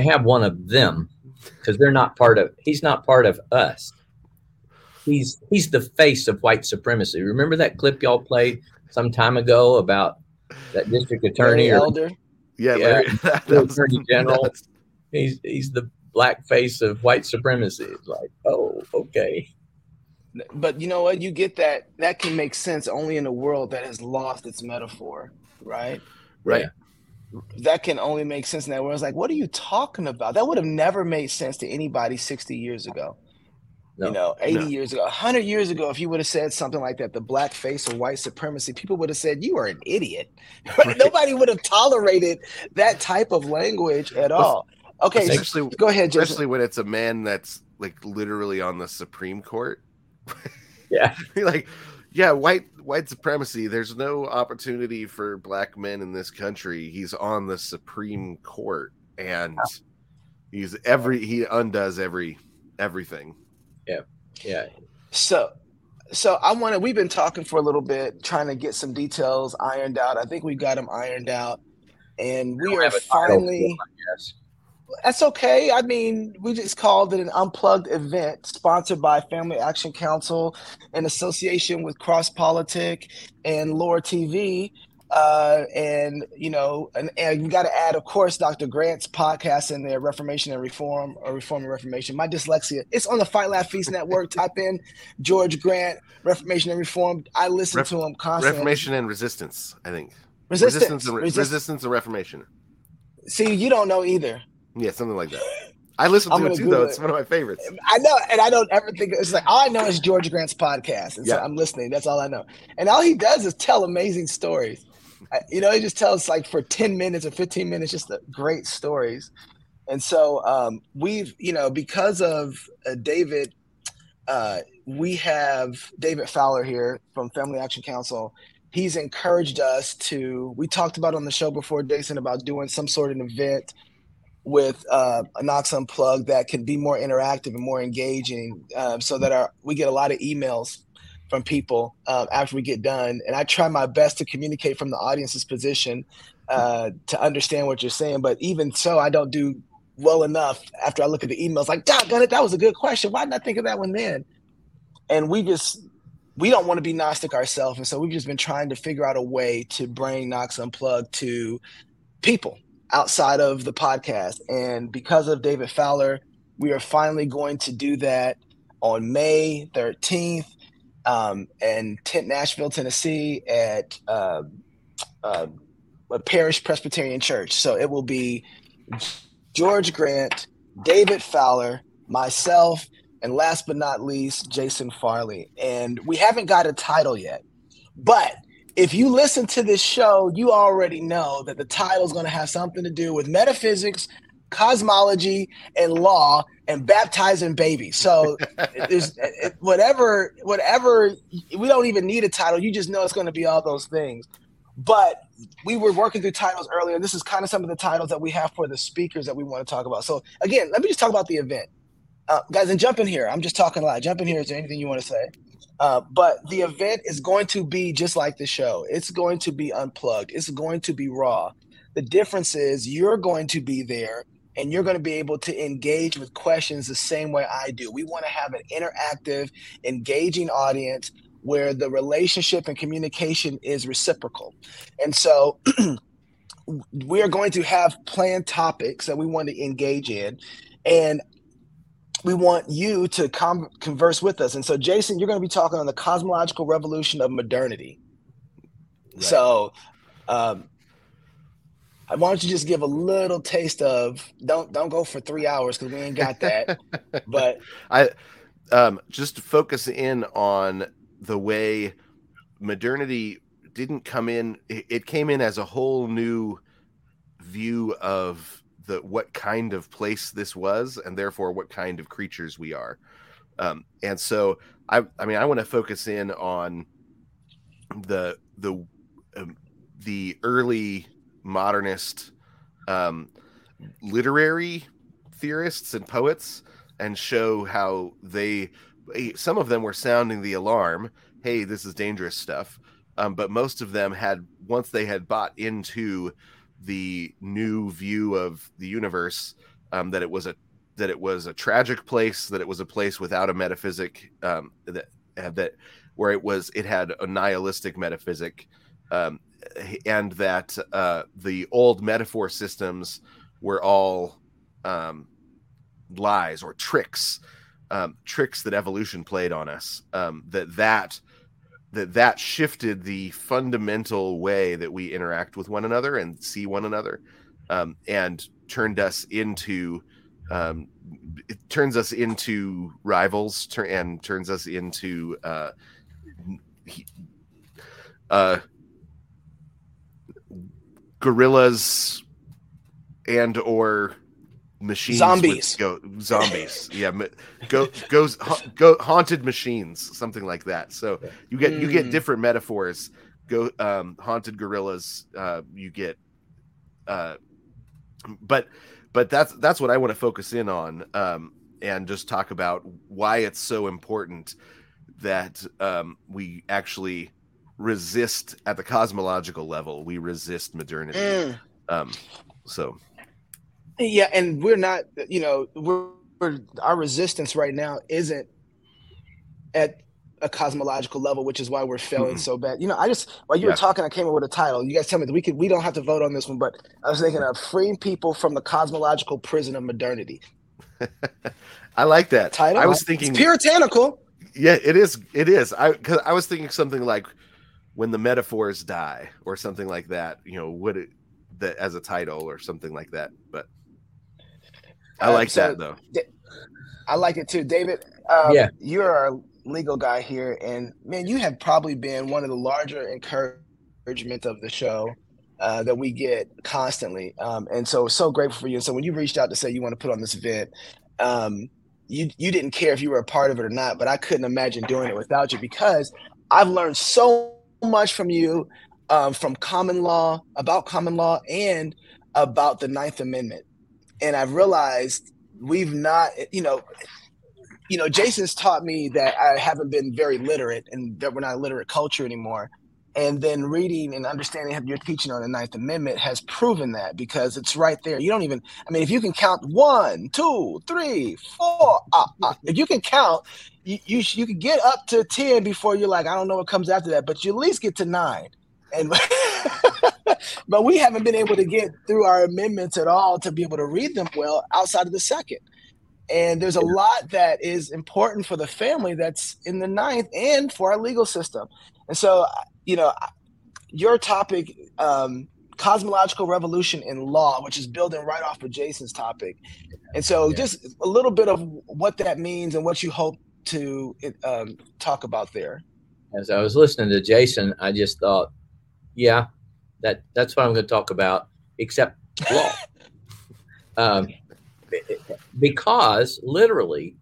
have one of them because they're not part of. He's not part of us. He's he's the face of white supremacy. Remember that clip y'all played some time ago about that district attorney Larry Elder. Yeah, Yeah, Larry, that, the was attorney general. nuts. He's he's the black face of white supremacy. It's like, oh, okay. But you know what? You get that. That can make sense only in a world that has lost its metaphor, right? Right. That can only make sense in that world. It's like, what are you talking about? That would have never made sense to anybody 60 years ago. No. You know, 80 No. years ago, 100 years ago, if you would have said something like that, the black face of white supremacy, people would have said, You are an idiot. Right. Nobody would have tolerated that type of language at all. Okay, so- Especially, go ahead, Jason. especially when it's a man that's like literally on the Supreme Court. Yeah. like, yeah, white white supremacy. There's no opportunity for black men in this country. He's on the Supreme Court, and he's every he undoes every everything. Yeah. Yeah. So, so I want to. We've been talking for a little bit, trying to get some details ironed out. I think we got them ironed out, and we are have a title finally. Yes. That's okay. I mean, we just called it an unplugged event sponsored by Family Action Council in association with Cross Politic and Lore TV. Uh, and you know, and, and you got to add, of course, Dr. Grant's podcast in there, Reformation and Reform, or Reform and Reformation. My dyslexia. It's on the Fight Laugh Feast Network. Type in George Grant, Reformation and Reform. I listen Ref- to him constantly. Reformation and resistance. I think Resistance. and, Resist- resistance and reformation. See, you don't know either. Yeah, something like that. I listen to it too, Google though. it. It's one of my favorites. I know, and I don't ever think it's like all I know is George Grant's podcast, and so Yeah. I'm listening. That's all I know, and all he does is tell amazing stories. I- You know, he just tells like for ten minutes or fifteen minutes, just great stories. And so um, we've, you know, because of uh, David, uh, we have David Fowler here from Family Action Council. He's encouraged us to. We talked about on the show before, Jason, about doing some sort of an event with uh, a Knox Unplugged that can be more interactive and more engaging, uh, so that our we get a lot of emails from people uh, after we get done, and I try my best to communicate from the audience's position uh, to understand what you're saying. But even so, I don't do well enough after I look at the emails. Like, doggone it, that was a good question. Why didn't I think of that one then? And we just we don't want to be Gnostic ourselves, and so we've just been trying to figure out a way to bring Knox Unplugged to people outside of the podcast. And because of David Fowler, we are finally going to do that on May 13th um, in Tent, Nashville, Tennessee at uh, uh, a Parish Presbyterian Church. So it will be George Grant, David Fowler, myself, and last but not least, Jason Farley. And we haven't got a title yet, but if you listen to this show, you already know that the title is going to have something to do with metaphysics, cosmology, and law, and baptizing babies. So there's whatever, whatever. We don't even need a title. You just know it's going to be all those things. But we were working through titles earlier. This is kind of some of the titles that we have for the speakers that we want to talk about. So again, let me just talk about the event, uh, guys, and jump in here. I'm just talking a lot. Jump in here. Is there anything you want to say? Uh, but the event is going to be just like the show. It's going to be unplugged. It's going to be raw. The difference is you're going to be there and you're going to be able to engage with questions the same way I do. We want to have an interactive, engaging audience where the relationship and communication is reciprocal. And so we are going to have planned topics that we want to engage in. And we want you to com- converse with us. And so, Jason, you're going to be talking on the cosmological revolution of modernity. Right. So, um, I don't you just give a little taste of don't don't go for three hours because we ain't got that. but I um just to focus in on the way modernity didn't come in it, it came in as a whole new view of the what kind of place this was and therefore what kind of creatures we are. Um and so i i mean i want to focus in on the the um, the early modernist um literary theorists and poets and show how they eh, some of them were sounding the alarm hey this is dangerous stuff um, but most of them had once they had bought into the new view of the universe um, that it was a that it was a tragic place, that it was a place without a metaphysic, um, that that where it was it had a nihilistic metaphysic, um, and that uh, the old metaphor systems were all um, lies or tricks, um, tricks that evolution played on us. Um, that that that that shifted the fundamental way that we interact with one another and see one another, um, and turned us into um, it turns us into rivals tur- and turns us into uh, uh, gorillas and or machines zombies go zombies yeah go goes ha, go haunted machines something like that so you get mm. you get hmm. different metaphors go um haunted gorillas uh you get uh but but that's that's what i want to focus in on um and just talk about why it's so important that um we actually resist at the cosmological level we resist modernity mm. um so yeah, and we're not, you know, we're, we're our resistance right now isn't at a cosmological level, which is why we're failing mm-hmm. so bad. You know, I just while you yeah. were talking, I came up with a title. You guys tell me that we could we don't have to vote on this one, but I was thinking of freeing people from the cosmological prison of modernity. I like that title. I was thinking it's puritanical. Yeah, it is. It is. I because I was thinking something like when the metaphors die or something like that. You know, would it that as a title or something like that. But I like so that though. I like it too, David. Um, yeah, you're our legal guy here, and man, you have probably been one of the larger encouragement of the show uh, that we get constantly. Um, and so, so grateful for you. And so, when you reached out to say you want to put on this event, um, you you didn't care if you were a part of it or not, but I couldn't imagine doing it without you because I've learned so much from you, um, from common law about common law and about the Ninth Amendment and I've realized we've not, you know, you know, Jason's taught me that I haven't been very literate and that we're not a literate culture anymore. And then reading and understanding your teaching on the Ninth Amendment has proven that because it's right there. You don't even, I mean, if you can count one, two, three, four, uh, uh, if you can count, you, you, you can get up to 10 before you're like, I don't know what comes after that, but you at least get to nine. And but we haven't been able to get through our amendments at all to be able to read them well outside of the second. And there's a lot that is important for the family that's in the ninth and for our legal system. And so, you know, your topic, um, cosmological revolution in law, which is building right off of Jason's topic. And so, yeah. just a little bit of what that means and what you hope to um, talk about there. As I was listening to Jason, I just thought, yeah, that that's what I'm going to talk about, except law. um, because literally,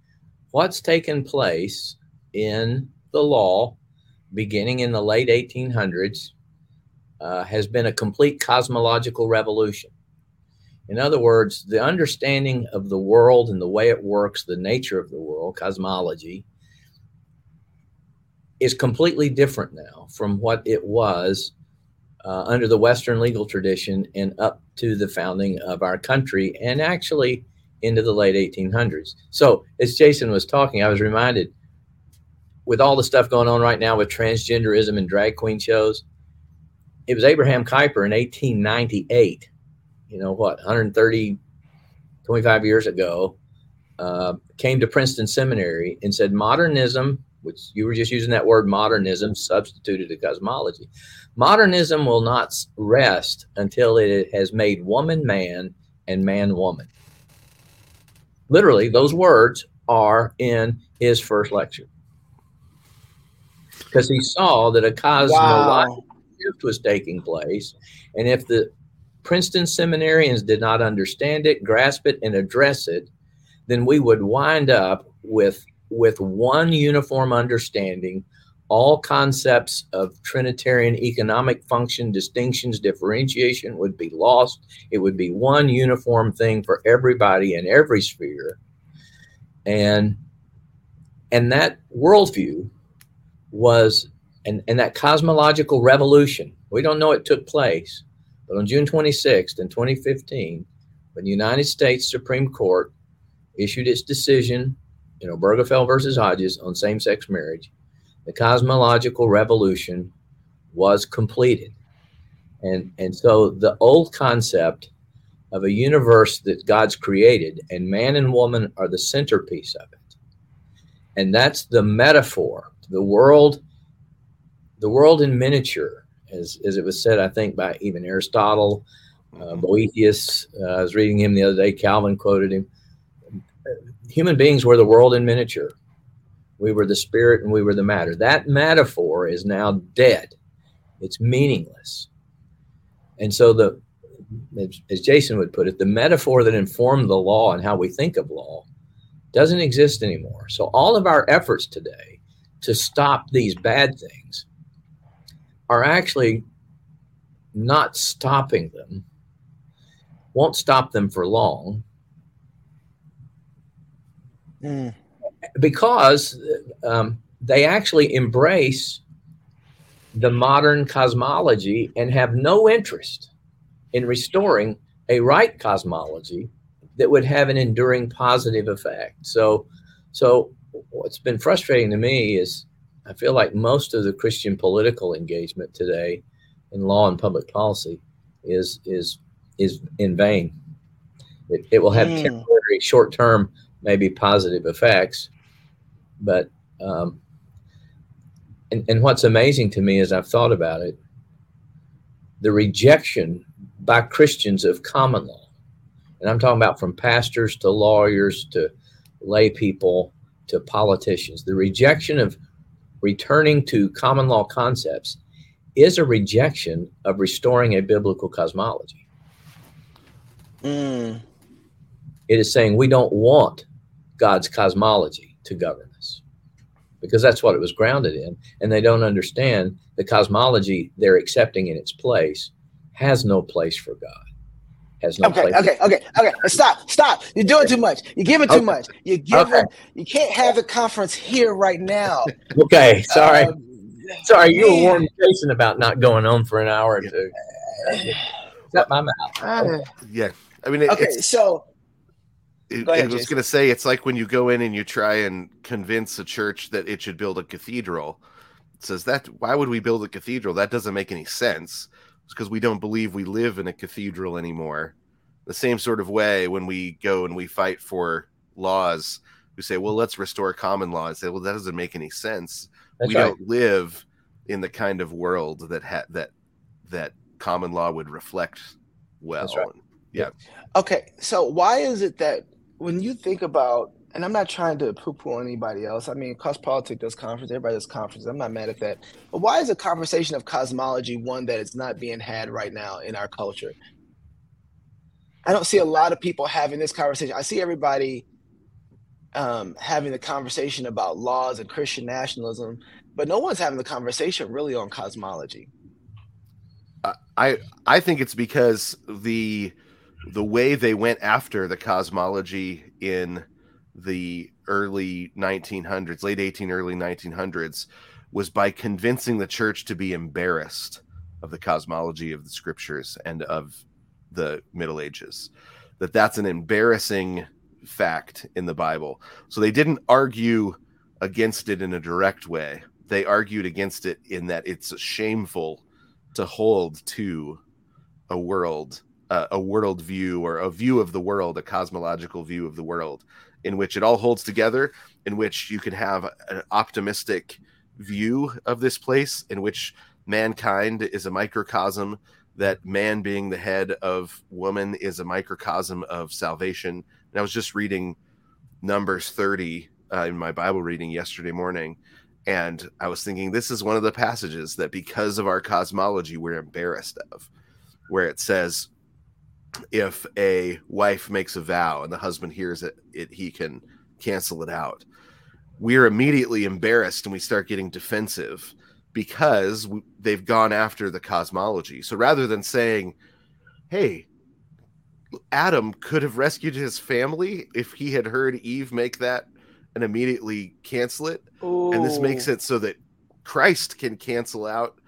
what's taken place in the law, beginning in the late 1800s, uh, has been a complete cosmological revolution. In other words, the understanding of the world and the way it works, the nature of the world, cosmology, is completely different now from what it was uh, under the Western legal tradition and up to the founding of our country and actually into the late 1800s. So, as Jason was talking, I was reminded with all the stuff going on right now with transgenderism and drag queen shows, it was Abraham Kuyper in 1898, you know what, 130, 25 years ago, uh, came to Princeton Seminary and said modernism which you were just using that word modernism substituted to cosmology. Modernism will not rest until it has made woman man and man woman. Literally, those words are in his first lecture. Because he saw that a cosmological wow. shift was taking place. And if the Princeton seminarians did not understand it, grasp it, and address it, then we would wind up with with one uniform understanding all concepts of Trinitarian economic function, distinctions, differentiation would be lost. It would be one uniform thing for everybody in every sphere. And and that worldview was and, and that cosmological revolution, we don't know it took place, but on June 26th in 2015, when the United States Supreme Court issued its decision, you know, versus Hodges on same sex marriage, the cosmological revolution was completed. And, and so the old concept of a universe that God's created and man and woman are the centerpiece of it. And that's the metaphor. The world, the world in miniature, as, as it was said, I think, by even Aristotle, uh, mm-hmm. Boethius. Uh, I was reading him the other day. Calvin quoted him. Human beings were the world in miniature. We were the spirit and we were the matter. That metaphor is now dead. It's meaningless. And so the as Jason would put it, the metaphor that informed the law and how we think of law doesn't exist anymore. So all of our efforts today to stop these bad things are actually not stopping them, won't stop them for long. Mm. Because um, they actually embrace the modern cosmology and have no interest in restoring a right cosmology that would have an enduring positive effect. So, so what's been frustrating to me is I feel like most of the Christian political engagement today in law and public policy is is is in vain. It, it will have mm. temporary, short term, maybe positive effects, but um, and, and what's amazing to me as I've thought about it, the rejection by Christians of common law. And I'm talking about from pastors to lawyers to lay people to politicians. The rejection of returning to common law concepts is a rejection of restoring a biblical cosmology. Mm. It is saying we don't want God's cosmology to govern us because that's what it was grounded in. And they don't understand the cosmology they're accepting in its place has no place for God. Has no okay, place. Okay, okay, okay, Stop, stop. You're doing too much. You're giving too okay. much. You're giving. Okay. You can't have the conference here right now. Okay, sorry. Um, sorry, you man. were warning Jason about not going on for an hour or two. Shut my mouth. Uh, yeah, I mean, it, okay, so. It, ahead, I was going to say it's like when you go in and you try and convince a church that it should build a cathedral. It says that why would we build a cathedral? That doesn't make any sense It's because we don't believe we live in a cathedral anymore. The same sort of way when we go and we fight for laws, we say, well, let's restore common law. And say, well, that doesn't make any sense. That's we right. don't live in the kind of world that ha- that that common law would reflect well. Right. Yeah. Okay, so why is it that when you think about and I'm not trying to poo-poo anybody else. I mean, Cross Politic does conference, everybody does conference. I'm not mad at that. But why is a conversation of cosmology one that is not being had right now in our culture? I don't see a lot of people having this conversation. I see everybody um, having the conversation about laws and Christian nationalism, but no one's having the conversation really on cosmology. I I think it's because the the way they went after the cosmology in the early 1900s, late 18, early 1900s, was by convincing the church to be embarrassed of the cosmology of the scriptures and of the Middle Ages. That that's an embarrassing fact in the Bible. So they didn't argue against it in a direct way. They argued against it in that it's shameful to hold to a world, uh, a world view or a view of the world, a cosmological view of the world in which it all holds together, in which you can have an optimistic view of this place, in which mankind is a microcosm, that man being the head of woman is a microcosm of salvation. And I was just reading Numbers 30 uh, in my Bible reading yesterday morning. And I was thinking, this is one of the passages that because of our cosmology, we're embarrassed of, where it says, if a wife makes a vow and the husband hears it, it he can cancel it out. We're immediately embarrassed and we start getting defensive because they've gone after the cosmology. So rather than saying, "Hey, Adam could have rescued his family if he had heard Eve make that and immediately cancel it," Ooh. and this makes it so that Christ can cancel out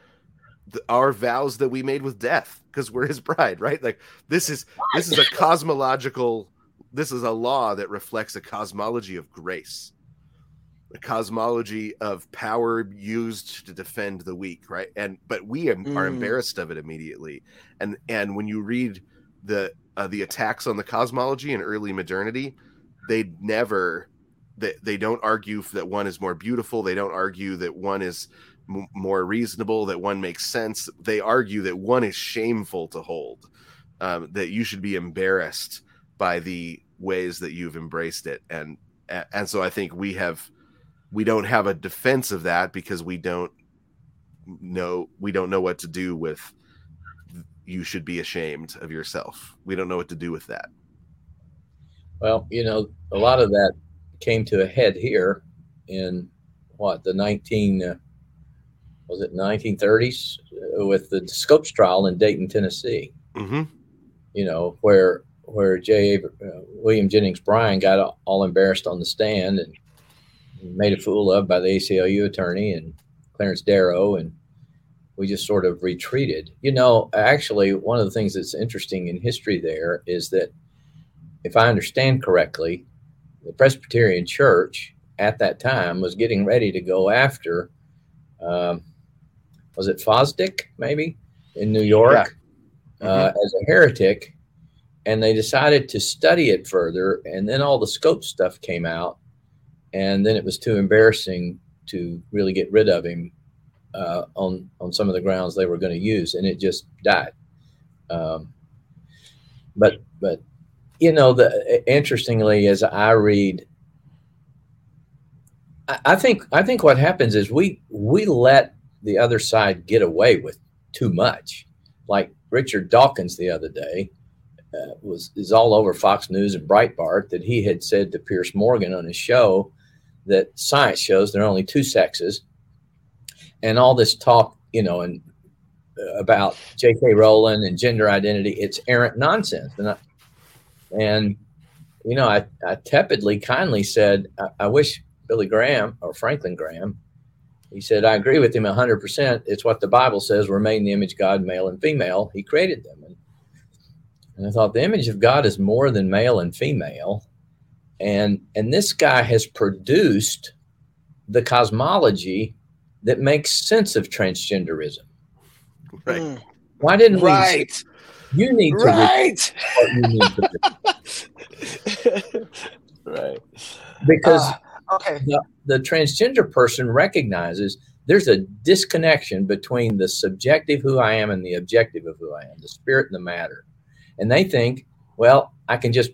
the, our vows that we made with death because we're his bride, right? Like this is this is a cosmological this is a law that reflects a cosmology of grace. A cosmology of power used to defend the weak, right? And but we are Mm. embarrassed of it immediately. And and when you read the uh, the attacks on the cosmology in early modernity, they never they, they don't argue that one is more beautiful. They don't argue that one is m- more reasonable, that one makes sense. They argue that one is shameful to hold, um, that you should be embarrassed by the ways that you've embraced it. And and so I think we have we don't have a defense of that because we don't know we don't know what to do with you should be ashamed of yourself. We don't know what to do with that. Well, you know, a lot of that came to a head here in what the 19 uh, was it 1930s uh, with the Scopes trial in Dayton, Tennessee. Mm-hmm. You know, where where J. Abra- uh, William Jennings Bryan got all- all embarrassed on the stand and made a fool of by the ACLU attorney and Clarence Darrow, and we just sort of retreated. You know, actually, one of the things that's interesting in history there is that, if I understand correctly, the Presbyterian Church at that time was getting ready to go after, um, was it Fosdick maybe in New York uh, as a heretic, and they decided to study it further, and then all the Scopes stuff came out, and then it was too embarrassing to really get rid of him uh, on on some of the grounds they were going to use, and it just died. Um, but but you know the interestingly as i read I, I think i think what happens is we we let the other side get away with too much. Like richard dawkins the other day uh, was is all over fox news and breitbart that he had said to piers morgan on his show that science shows there are only two sexes. And all this talk you know and uh, about j.k rowling and gender identity it's errant nonsense. And I, and, you know, I, I tepidly, kindly said, I, I wish Billy Graham or Franklin Graham, he said, I agree with him 100%. It's what the Bible says we're made in the image of God, male and female. He created them. And, and I thought the image of God is more than male and female. And, and this guy has produced the cosmology that makes sense of transgenderism. Right. Mm, Why didn't right. we? You need to Right. what you need to right. because Ah, okay. the, the transgender person recognizes there's a disconnection between the subjective who I am and the objective of who I am, the spirit and the matter. And they think, well, I can just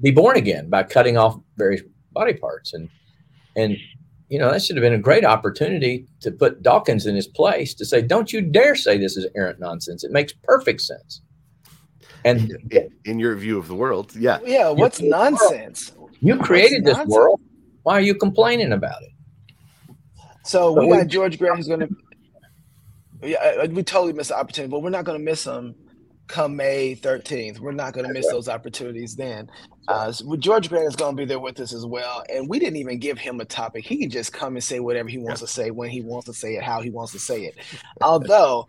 be born again by cutting off various body parts. And and you know, that should have been a great opportunity to put Dawkins in his place to say, don't you dare say this is errant nonsense. It makes perfect sense. And In, in your view of the world, yeah. Yeah. What's Yeah. nonsense? you created this nonsense. world. Why are you complaining about it? So But we we- got George Graham who's going to. Yeah, we totally missed the opportunity, but we're not going to miss him come May 13th. We're not going to miss those opportunities then. Uh, so George Grant is going to be there with us as well. And we didn't even give him a topic. He can just come and say whatever he wants to say, when he wants to say it, how he wants to say it. Although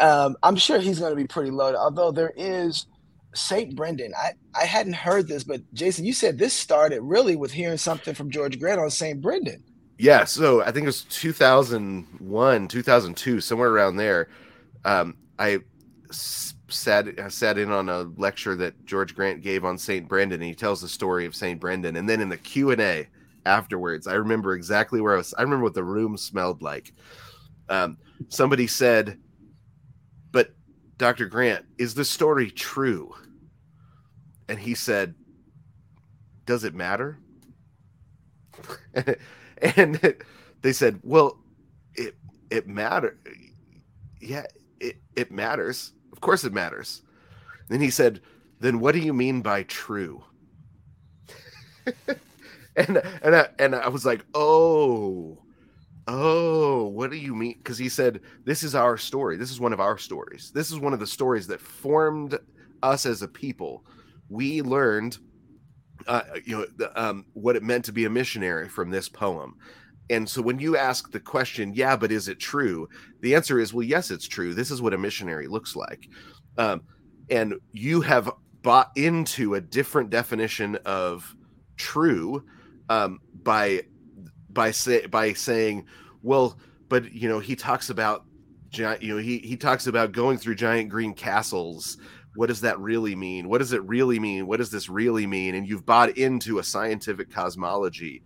um, I'm sure he's going to be pretty loaded. Although there is St. Brendan. I, I hadn't heard this, but Jason, you said this started really with hearing something from George Grant on St. Brendan. Yeah, so I think it was 2001, 2002, somewhere around there. Um, I sat I sat in on a lecture that George Grant gave on Saint Brendan, and he tells the story of Saint Brendan. And then in the Q and A afterwards, I remember exactly where I was. I remember what the room smelled like. Um, somebody said, "But Dr. Grant, is the story true?" And he said, "Does it matter?" and they said, "Well, it it matter. Yeah, it it matters. Of course, it matters." Then he said, "Then what do you mean by true?" and and I, and I was like, "Oh, oh, what do you mean?" Because he said, "This is our story. This is one of our stories. This is one of the stories that formed us as a people. We learned." uh, you know the, um, what it meant to be a missionary from this poem and so when you ask the question, yeah, but is it true? The answer is, well, yes, it's true. This is what a missionary looks like. Um, and you have bought into a different definition of true um, by by say by saying, well, but you know, he talks about giant, you know, he he talks about going through giant green castles. What does that really mean? What does it really mean? What does this really mean? And you've bought into a scientific cosmology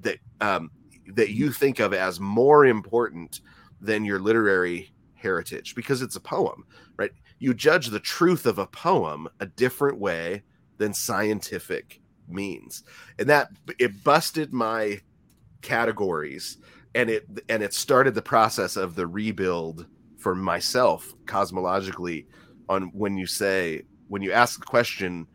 that um, that you think of as more important than your literary heritage because it's a poem, right? You judge the truth of a poem a different way than scientific means. And that it busted my categories and it and it started the process of the rebuild for myself cosmologically on when you say when you ask the question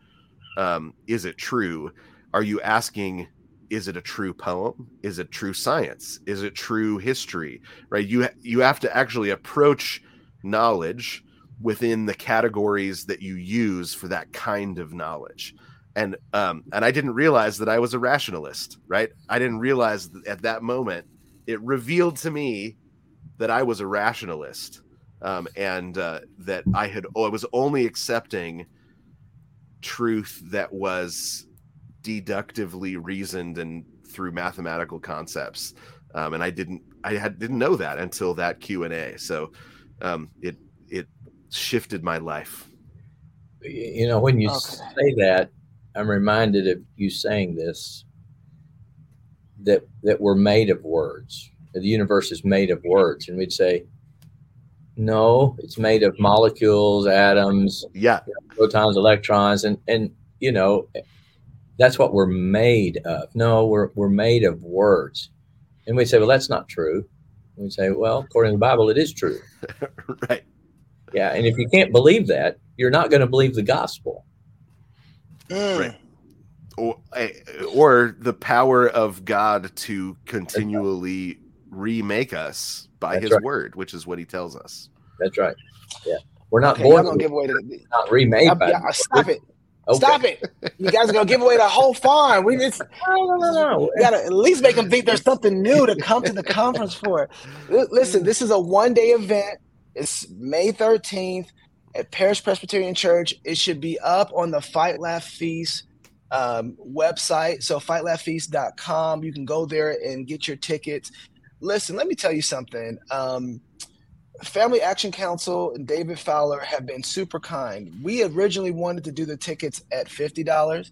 um, is it true? Are you asking is it a true poem? Is it true science? Is it true history? Right? You you have to actually approach knowledge within the categories that you use for that kind of knowledge and um and i didn't realize that i was a rationalist right? I didn't realize that at that moment it revealed to me that i was a rationalist um and uh that i had oh, i was only accepting truth that was deductively reasoned and through mathematical concepts um, and i didn't i had didn't know that until that q&a so um, it it shifted my life. You know when you okay. say that i'm reminded of you saying this that that we're made of words the universe is made of words and we'd say no it's made of molecules atoms yeah protons electrons and and you know that's what we're made of. No, we're we're made of words. And we'd say, well, that's not true. And we say, well, according to the Bible, it is true. right. Yeah, and if you can't believe that, you're not going to believe the gospel. Mm. Right. Or, eh, or the power of God to continually remake us by That's His right. word, which is what He tells us. That's right. Yeah, we're not okay, born. Don't give away the, not remade. I, yeah, stop it. Okay. Stop it! You guys are gonna give away the whole farm. We just no, no, no, We gotta at least make them think there's something new to come to the conference for. Listen, this is a one day event. It's May 13th at Parish Presbyterian Church. It should be up on the Fight Laugh Feast um, website. So fightlaughfeast.com. You can go there and get your tickets. Listen, let me tell you something. Um, Family Action Council and David Fowler have been super kind. We originally wanted to do the tickets at $50,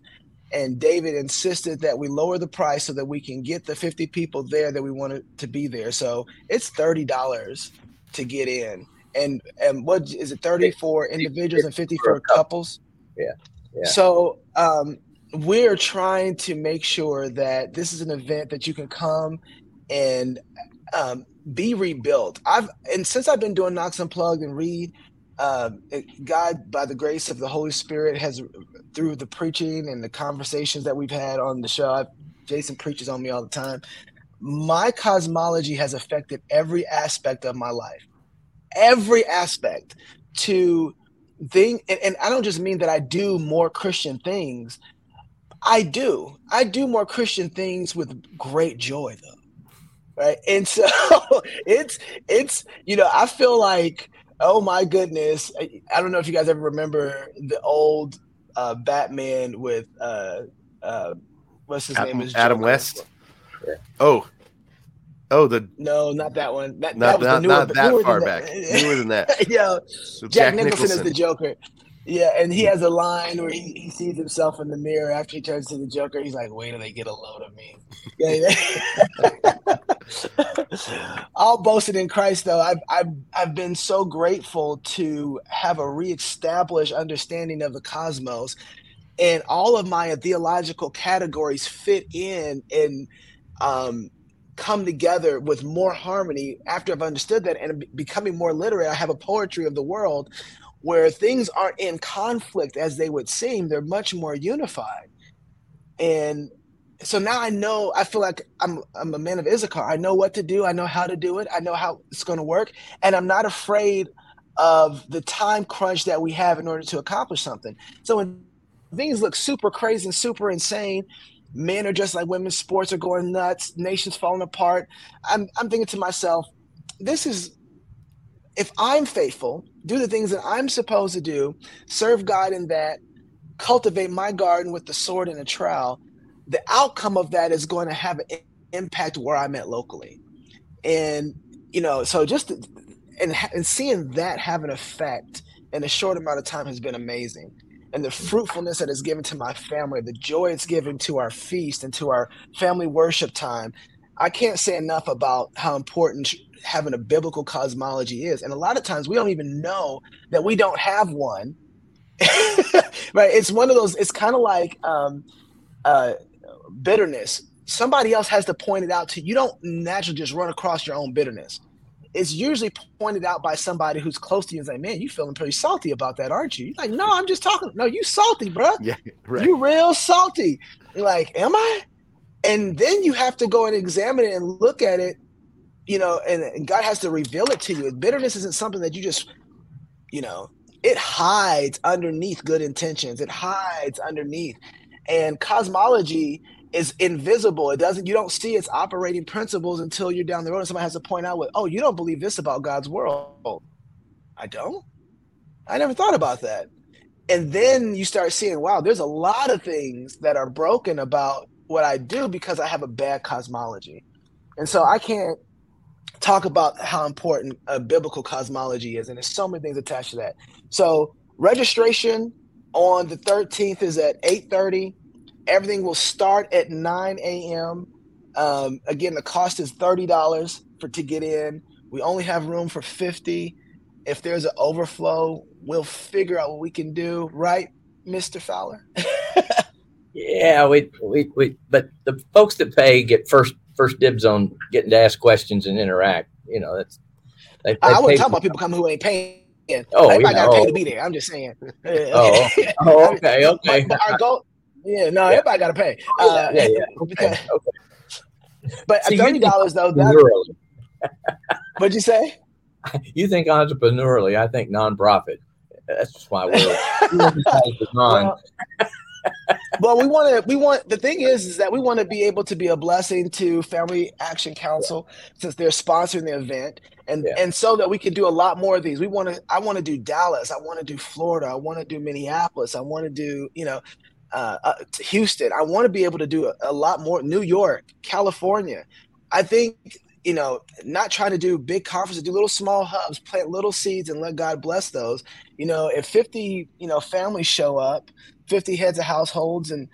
and David insisted that we lower the price so that we can get the 50 people there that we wanted to be there. So it's $30 to get in. And and what is it 30 for individuals and 50 for couples? Yeah. yeah. So um, we're trying to make sure that this is an event that you can come and um, be rebuilt. I've and since I've been doing Knox Unplugged and read, uh, it, God, by the grace of the Holy Spirit, has through the preaching and the conversations that we've had on the show. I've, Jason preaches on me all the time. My cosmology has affected every aspect of my life, every aspect. To think, and, and I don't just mean that I do more Christian things. I do. I do more Christian things with great joy, though right? And so it's it's you know I feel like oh my goodness I, I don't know if you guys ever remember the old uh, Batman with uh, uh, what's his Adam, name is Adam West. Yeah. Oh. Oh, the no, not that one. That, not, that was not, the newer, not that far back. newer than that. yeah, Jack, Jack Nicholson, Nicholson is the Joker. Yeah, and he has a line where he, he sees himself in the mirror after he turns to the Joker. He's like, "Wait till they get a load of me." All boasted in Christ, though. I've, I've I've been so grateful to have a reestablished understanding of the cosmos, and all of my theological categories fit in and um, come together with more harmony after I've understood that and becoming more literate. I have a poetry of the world where things aren't in conflict as they would seem, they're much more unified. And so now I know, I feel like I'm, I'm a man of Issachar. I know what to do, I know how to do it, I know how it's going to work, and I'm not afraid of the time crunch that we have in order to accomplish something. So when things look super crazy and super insane, Men are just like women. Sports are going nuts. Nations falling apart. I'm I'm thinking to myself, this is if I'm faithful, do the things that I'm supposed to do, serve God in that, cultivate my garden with the sword and the trowel, the outcome of that is going to have an impact where I'm at locally. And, you know, so just and, and seeing that have an effect in a short amount of time has been amazing. And the fruitfulness that is given to my family, the joy it's given to our feast and to our family worship time. I can't say enough about how important having a biblical cosmology is. And a lot of times we don't even know that we don't have one. right? It's one of those, it's kind of like um, uh, bitterness. Somebody else has to point it out to you. You don't naturally just run across your own bitterness. It's usually pointed out by somebody who's close to you and say, Man, you feeling pretty salty about that, aren't you? You're like, No, I'm just talking. No, you salty, bro. Yeah, right. You real salty. You're like, Am I? And then you have to go and examine it and look at it you know, and, and God has to reveal it to you. Bitterness isn't something that you just, you know, it hides underneath good intentions. It hides underneath. And cosmology is invisible. It doesn't, you don't see its operating principles until you're down the road and somebody has to point out, with, oh, you don't believe this about God's world. I don't. I never thought about that. And then you start seeing, wow, there's a lot of things that are broken about what I do because I have a bad cosmology. And so I can't talk about how important a biblical cosmology is, and there's so many things attached to that. So registration on the 13th is at 8:30. Everything will start at 9 a.m. Um, again, the cost is thirty dollars for to get in. We only have room for 50. If there's an overflow, we'll figure out what we can do. Right, Mister Fowler? yeah, we, we we but the folks that pay get first first dibs on getting to ask questions and interact. You know, that's. They, they I wouldn't talk about people coming who ain't paying. Oh, everybody got to pay to be there. I'm just saying. oh, oh, okay, okay. Our goal, yeah, no, yeah. everybody got to pay. Uh, yeah, yeah. Okay, okay. But See, thirty dollars though. That, what'd you say? You think entrepreneurially? I think nonprofit. That's just my we're, we're non. Well, well, we want to. We want the thing is, is that we want to be able to be a blessing to Family Action Council yeah. since they're sponsoring the event, and yeah. and so that we can do a lot more of these. We want to. I want to do Dallas. I want to do Florida. I want to do Minneapolis. I want to do you know, uh, uh, Houston. I want to be able to do a, a lot more. New York, California. I think you know, not trying to do big conferences, do little small hubs, plant little seeds and let God bless those. You know, if 50, you know, families show up, 50 heads of households and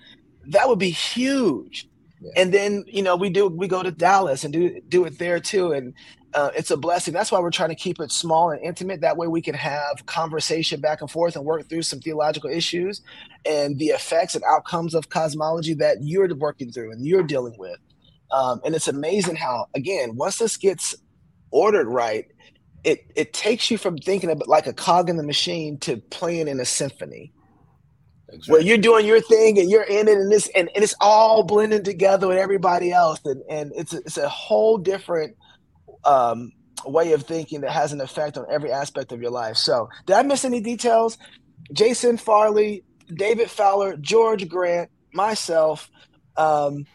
that would be huge and then you know we do we go to dallas and do do it there too and uh, it's a blessing. That's why we're trying to keep it small and intimate. That way we can have conversation back and forth and work through some theological issues and the effects and outcomes of cosmology that you're working through and you're dealing with. Um, and it's amazing how again once this gets ordered right it it takes you from thinking it like a cog in the machine to playing in a symphony Exactly. Where you're doing your thing and you're in it and this and, and it's all blending together with everybody else and, and it's a, it's a whole different um, way of thinking that has an effect on every aspect of your life. So, did I miss any details? Jason Farley, David Fowler, George Grant, myself. Um,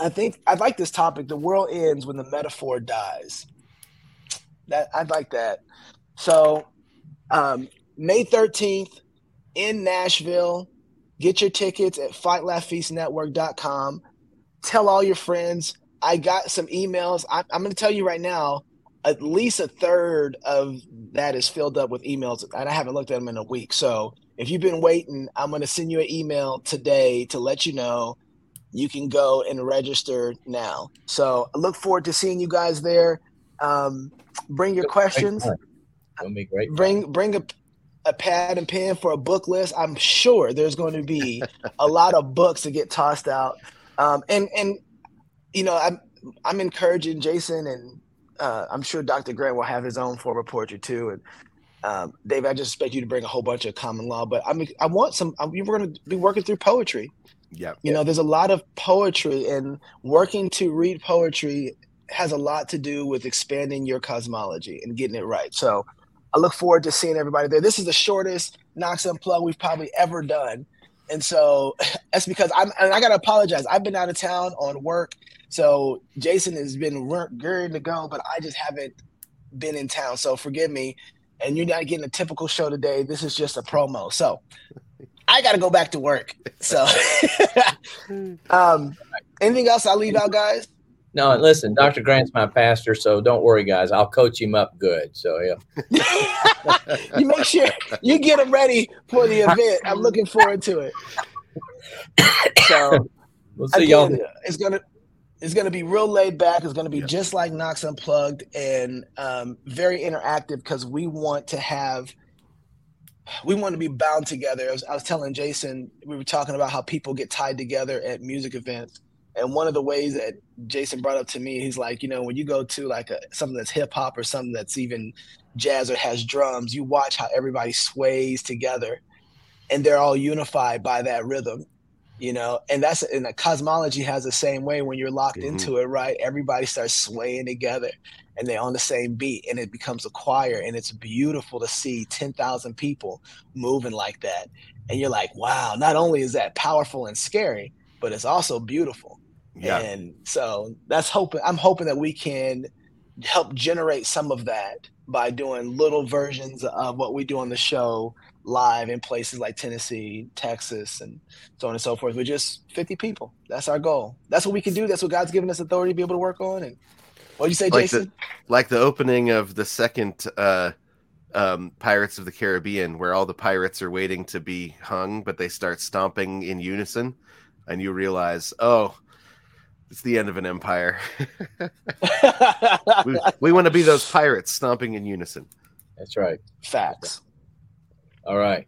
I think I like this topic. The world ends when the metaphor dies. That I like that. So, um, May thirteenth, in Nashville. Get your tickets at fightlaughfeastnetwork.com. Tell all your friends. I got some emails. I, I'm going to tell you right now, at least a third of that is filled up with emails, and I haven't looked at them in a week. So if you've been waiting, I'm going to send you an email today to let you know you can go and register now. So I look forward to seeing you guys there. Um, bring your questions. Bring bring a a pad and pen for a book list, I'm sure there's going to be a lot of books to get tossed out. Um, and and you know, I'm I'm encouraging Jason and uh, I'm sure Dr. Grant will have his own form of poetry too. And um, Dave, I just expect you to bring a whole bunch of common law, but I mean, I want some. We're going to be working through poetry. Yeah, you know, there's a lot of poetry, and working to read poetry has a lot to do with expanding your cosmology and getting it right. So I look forward to seeing everybody there. This is the shortest Knox Unplugged we've probably ever done. and so that's because I'm. And I gotta apologize. I've been out of town on work, so Jason has been ready to go, but I just haven't been in town. So forgive me. And you're not getting a typical show today. This is just a promo. So I got to go back to work. So, um, anything else I'll leave out, guys? No, and listen, Dr. Grant's my pastor, so don't worry, guys. I'll coach him up good. So yeah. you make sure you get him ready for the event. I'm looking forward to it. So we'll see y'all. It's gonna it's gonna be real laid back. It's gonna be yeah. just like Knox Unplugged and um, very interactive because we want to have we want to be bound together. I was, I was telling Jason, we were talking about how people get tied together at music events and one of the ways that Jason brought up to me, he's like, you know, when you go to like a, something that's hip hop or something that's even jazz or has drums, you watch how everybody sways together and they're all unified by that rhythm, you know, and that's and the cosmology has the same way when you're locked mm-hmm. into it, right? Everybody starts swaying together and they're on the same beat and it becomes a choir and it's beautiful to see 10,000 people moving like that. And you're like, wow, not only is that powerful and scary, but it's also beautiful yeah. And so that's hoping I'm hoping that we can help generate some of that by doing little versions of what we do on the show live in places like Tennessee, Texas, and so on and so forth with just 50 people. That's our goal. That's what we can do. That's what God's given us authority to be able to work on. And what do you say, like Jason? The, like the opening of the second uh, um, Pirates of the Caribbean, where all the pirates are waiting to be hung, but they start stomping in unison, and you realize, oh, it's the end of an empire. we, we want to be those pirates stomping in unison. That's right. Facts. All right.